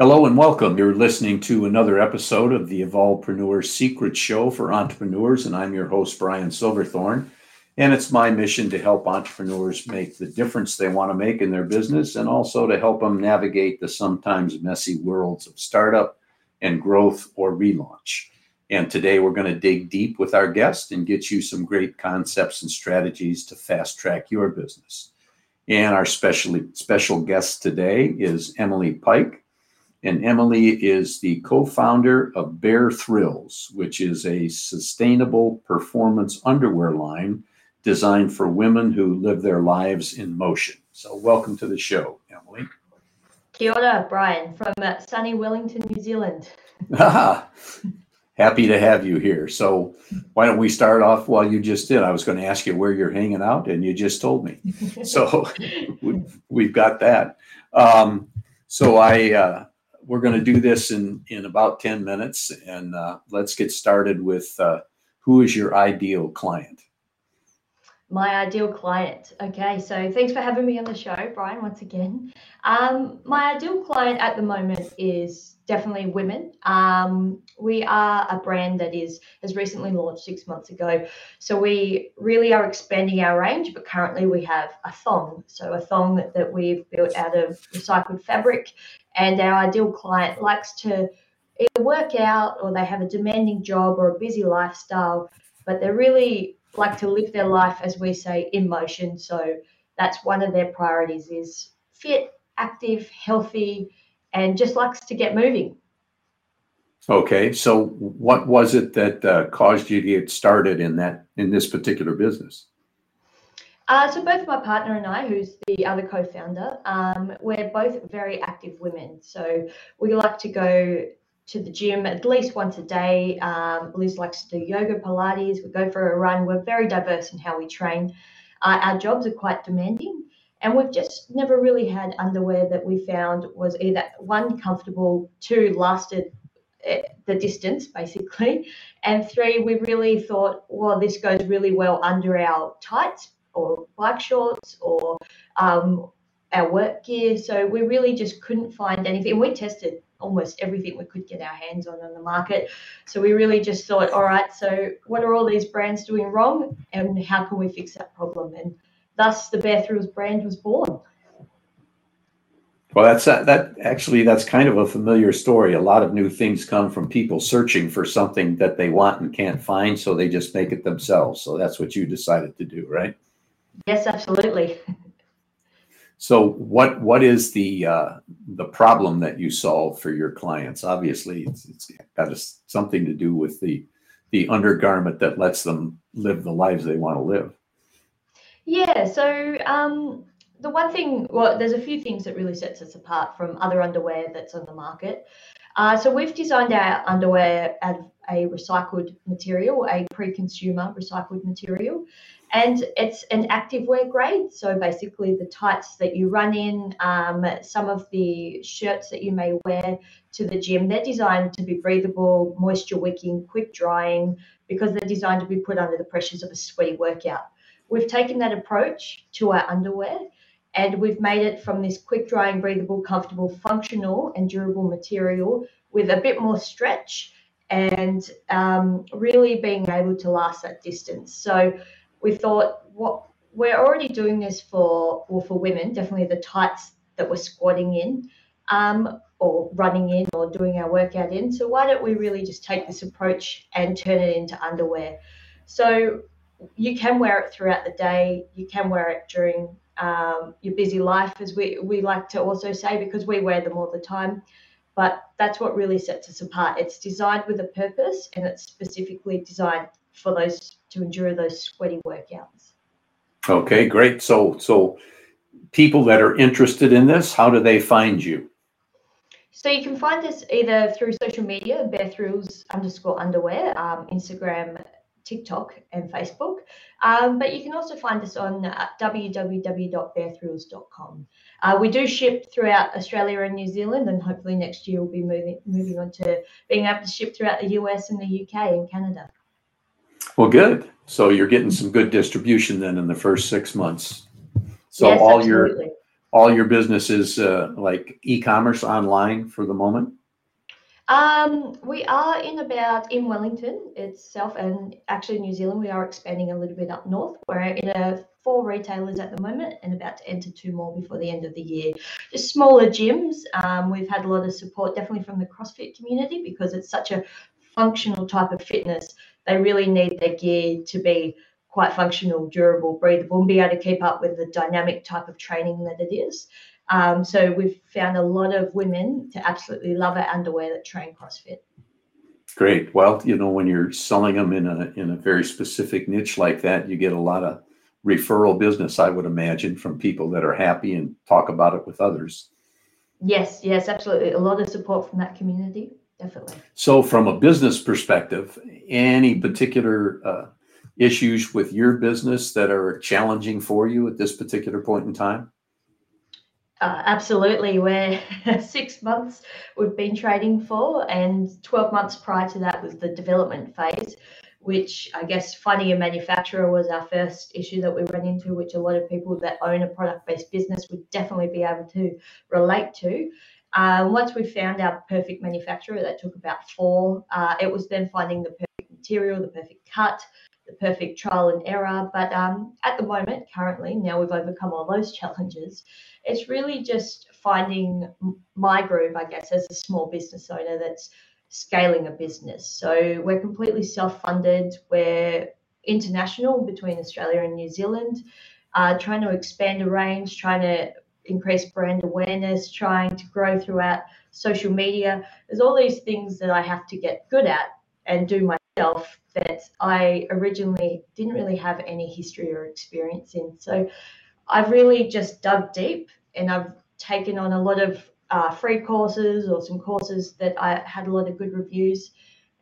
Hello and welcome. You're listening to another episode of the Evolvepreneur Secret Show for entrepreneurs, and I'm your host, Brian Silverthorne. And it's my mission to help entrepreneurs make the difference they want to make in their business and also to help them navigate the sometimes messy worlds of startup and growth or relaunch. And today we're going to dig deep with our guest and get you some great concepts and strategies to fast track your business. And our special, special guest today is Emily Pyke. And Emily is the co founder of Bare Thrills, which is a sustainable performance underwear line designed for women who live their lives in motion. So, welcome to the show, Emily. Kia ora, Brian, from uh, sunny Wellington, New Zealand. Happy to have you here. So, why don't we start off while you just did? I was going to ask you where you're hanging out, and you just told me. so, we've got that. Um, so, I uh, we're going to do this in in about ten minutes, and uh, let's get started with uh, who is your ideal client my ideal client. Okay, so thanks for having me on the show, Brian, once again. Um, my ideal client at the moment is definitely women. Um, we are a brand that is has recently launched six months ago, so we really are expanding our range. But currently, we have a thong, so a thong that we've built out of recycled fabric, and our ideal client likes to either work out or they have a demanding job or a busy lifestyle, but they're really like to live their life, as we say, in motion. So that's one of their priorities is fit, active, healthy, and just likes to get moving. Okay, so what was it that uh, caused you to get started in that in this particular business? Uh, so both my partner and I, who's the other co-founder, um, we're both very active women. So we like to go to the gym at least once a day. Um, Liz likes to do yoga, Pilates. We go for a run. We're very diverse in how we train. Uh, our jobs are quite demanding, and we've just never really had underwear that we found was either one comfortable, two lasted eh, the distance basically, and three we really thought, well, this goes really well under our tights or bike shorts or um, our work gear. So we really just couldn't find anything. We tested almost everything we could get our hands on on the market. So we really just thought, all right, so what are all these brands doing wrong and how can we fix that problem? And thus the Thrills brand was born. Well, that's that, that actually that's kind of a familiar story. A lot of new things come from people searching for something that they want and can't find, so they just make it themselves. So that's what you decided to do, right? Yes, absolutely. So what what is the uh, the problem that you solve for your clients? Obviously, it's, it's got a, something to do with the the undergarment that lets them live the lives they want to live. Yeah. So um, the one thing, well, there's a few things that really sets us apart from other underwear that's on the market. Uh, so we've designed our underwear out of a recycled material, a pre-consumer recycled material, and it's an activewear grade. So basically, the tights that you run in, um, some of the shirts that you may wear to the gym, they're designed to be breathable, moisture wicking, quick drying, because they're designed to be put under the pressures of a sweaty workout. We've taken that approach to our underwear and we've made it from this quick drying, breathable, comfortable, functional, and durable material with a bit more stretch and um, really being able to last that distance. So we thought, what we're already doing this for well, for women, definitely the tights that we're squatting in. Um, or running in or doing our workout in. So why don't we really just take this approach and turn it into underwear? So you can wear it throughout the day. You can wear it during um, your busy life, as we, we like to also say, because we wear them all the time. But that's what really sets us apart. It's designed with a purpose and it's specifically designed for those to endure those sweaty workouts. Okay, great. So, so people that are interested in this, how do they find you? So you can find us either through social media, Bare Thrills underscore underwear, um, Instagram, TikTok, and Facebook. Um, but you can also find us on uh, www.barethrills.com. Uh, we do ship throughout Australia and New Zealand, and hopefully next year we'll be moving moving on to being able to ship throughout the US and the UK and Canada. Well, good. So you're getting some good distribution then in the first six months. So yes, all absolutely. your all your business is uh, like e-commerce online for the moment? Um, we are in about in Wellington itself, and actually New Zealand. We are expanding a little bit up north. We're in a four retailers at the moment, and about to enter two more before the end of the year. Just smaller gyms. Um, we've had a lot of support, definitely from the CrossFit community, because it's such a functional type of fitness. They really need their gear to be quite functional, durable, breathable, and be able to keep up with the dynamic type of training that it is. Um, so we've found a lot of women to absolutely love our underwear that train CrossFit. Great. Well, you know, when you're selling them in a in a very specific niche like that, you get a lot of referral business, I would imagine, from people that are happy and talk about it with others. Yes, yes, absolutely. A lot of support from that community, definitely. So, from a business perspective, any particular uh, issues with your business that are challenging for you at this particular point in time? Uh, absolutely. We're six months we've been trading for, and 12 months prior to that was the development phase, which I guess finding a manufacturer was our first issue that we ran into, which a lot of people that own a product based business would definitely be able to relate to. Uh, once we found our perfect manufacturer, that took about four. Uh, it was then finding the perfect material, the perfect cut, the perfect trial and error. But um, at the moment, currently, now we've overcome all those challenges, it's really just finding my groove, I guess, as a small business owner that's scaling a business. So we're completely self funded, we're international between Australia and New Zealand, uh, trying to expand a range, trying to increase brand awareness, trying to grow throughout social media. There's all these things that I have to get good at and do myself that I originally didn't really have any history or experience in. So I've really just dug deep and I've taken on a lot of uh, free courses or some courses that I had a lot of good reviews.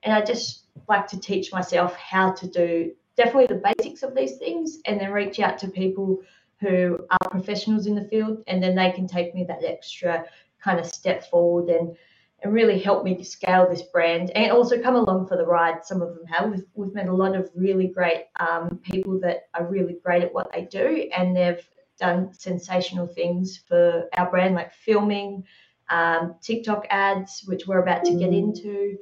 And I just like to teach myself how to do definitely the basics of these things and then reach out to people who are professionals in the field and then they can take me that extra kind of step forward and and really help me scale this brand and also come along for the ride. Some of them have. We've, we've met a lot of really great um, people that are really great at what they do, and they've done sensational things for our brand, like filming, um, TikTok ads, which we're about to get mm. into.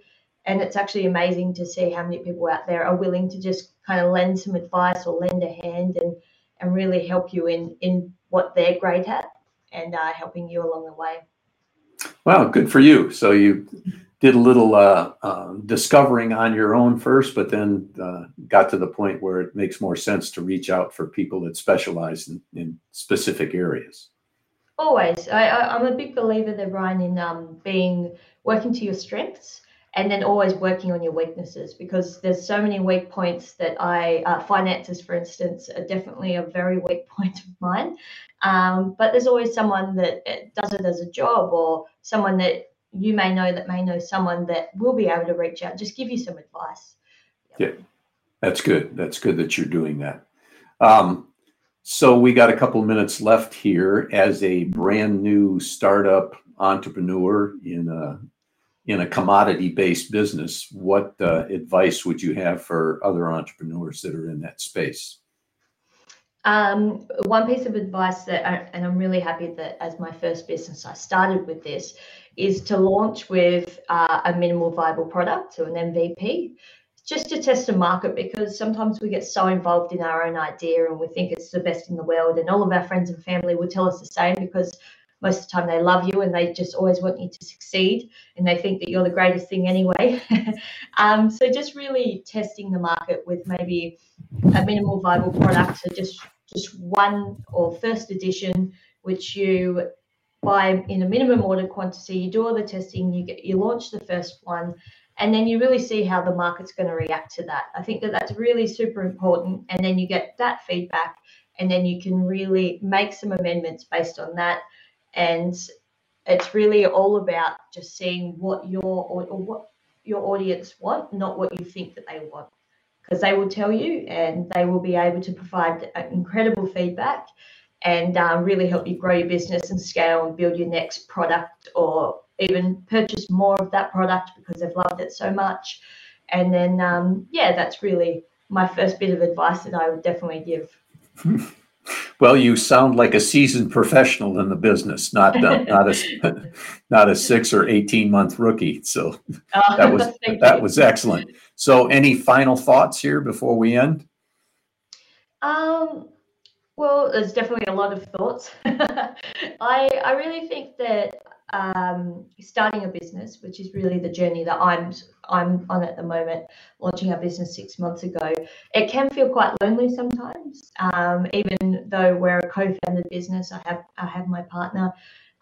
And it's actually amazing to see how many people out there are willing to just kind of lend some advice or lend a hand and, and really help you in, in what they're great at and uh, helping you along the way. Well, good for you. So you did a little uh, uh, discovering on your own first, but then uh, got to the point where it makes more sense to reach out for people that specialize in, in specific areas. Always, I, am a big believer there, Brian, in um, being working to your strengths and then always working on your weaknesses because there's so many weak points that I uh, finances, for instance, are definitely a very weak point of mine. Um, but there's always someone that uh, does it as a job or someone that you may know that may know someone that will be able to reach out, just give you some advice. Yep. Yeah, that's good. That's good that you're doing that. Um, so we got a couple minutes left here as a brand new startup entrepreneur in a in a commodity based business, what uh, advice would you have for other entrepreneurs that are in that space? Um, one piece of advice that, and I'm really happy that as my first business, I started with this, is to launch with uh, a minimal viable product, so an MVP, just to test the market because sometimes we get so involved in our own idea and we think it's the best in the world, and all of our friends and family will tell us the same because most of the time they love you and they just always want you to succeed and they think that you're the greatest thing anyway. um, so just really testing the market with maybe a minimal viable product, so just just one or first edition, which you buy in a minimum order quantity. You do all the testing, you get you launch the first one, and then you really see how the market's going to react to that. I think that that's really super important, and then you get that feedback, and then you can really make some amendments based on that and it's really all about just seeing what your or, what your audience want, not what you think that they want, because they will tell you and they will be able to provide incredible feedback and um, really help you grow your business and scale and build your next product or even purchase more of that product because they've loved it so much. And then, um, yeah, that's really my first bit of advice that I would definitely give. Well, you sound like a seasoned professional in the business, not uh, not a not a six or eighteen month rookie. So that was that was excellent. So, any final thoughts here before we end? Um, well, there's definitely a lot of thoughts. I I really think that um, starting a business, which is really the journey that I'm I'm on at the moment, launching our business six months ago, it can feel quite lonely sometimes. Um, even though we're a co-founded business, I have I have my partner.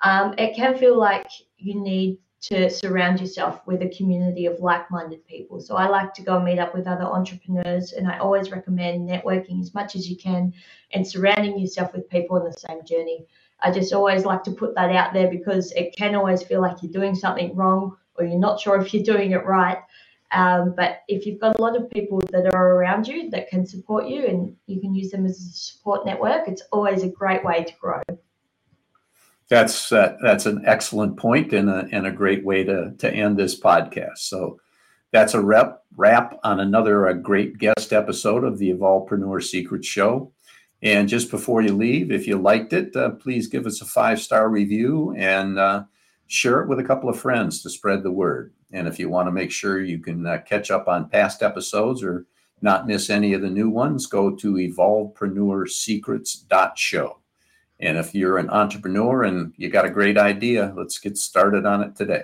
Um, it can feel like you need to surround yourself with a community of like-minded people. So I like to go and meet up with other entrepreneurs, and I always recommend networking as much as you can and surrounding yourself with people on the same journey. I just always like to put that out there because it can always feel like you're doing something wrong or you're not sure if you're doing it right. Um, but if you've got a lot of people that are around you that can support you and you can use them as a support network, it's always a great way to grow. That's uh, that's an excellent point and a, and a great way to, to end this podcast. So that's a rep, wrap on another a great guest episode of the Evolvepreneur Secret Show. And just before you leave, if you liked it, uh, please give us a five star review and uh, share it with a couple of friends to spread the word. And if you want to make sure you can uh, catch up on past episodes or not miss any of the new ones, go to evolvepreneursecrets.show. And if you're an entrepreneur and you got a great idea, let's get started on it today.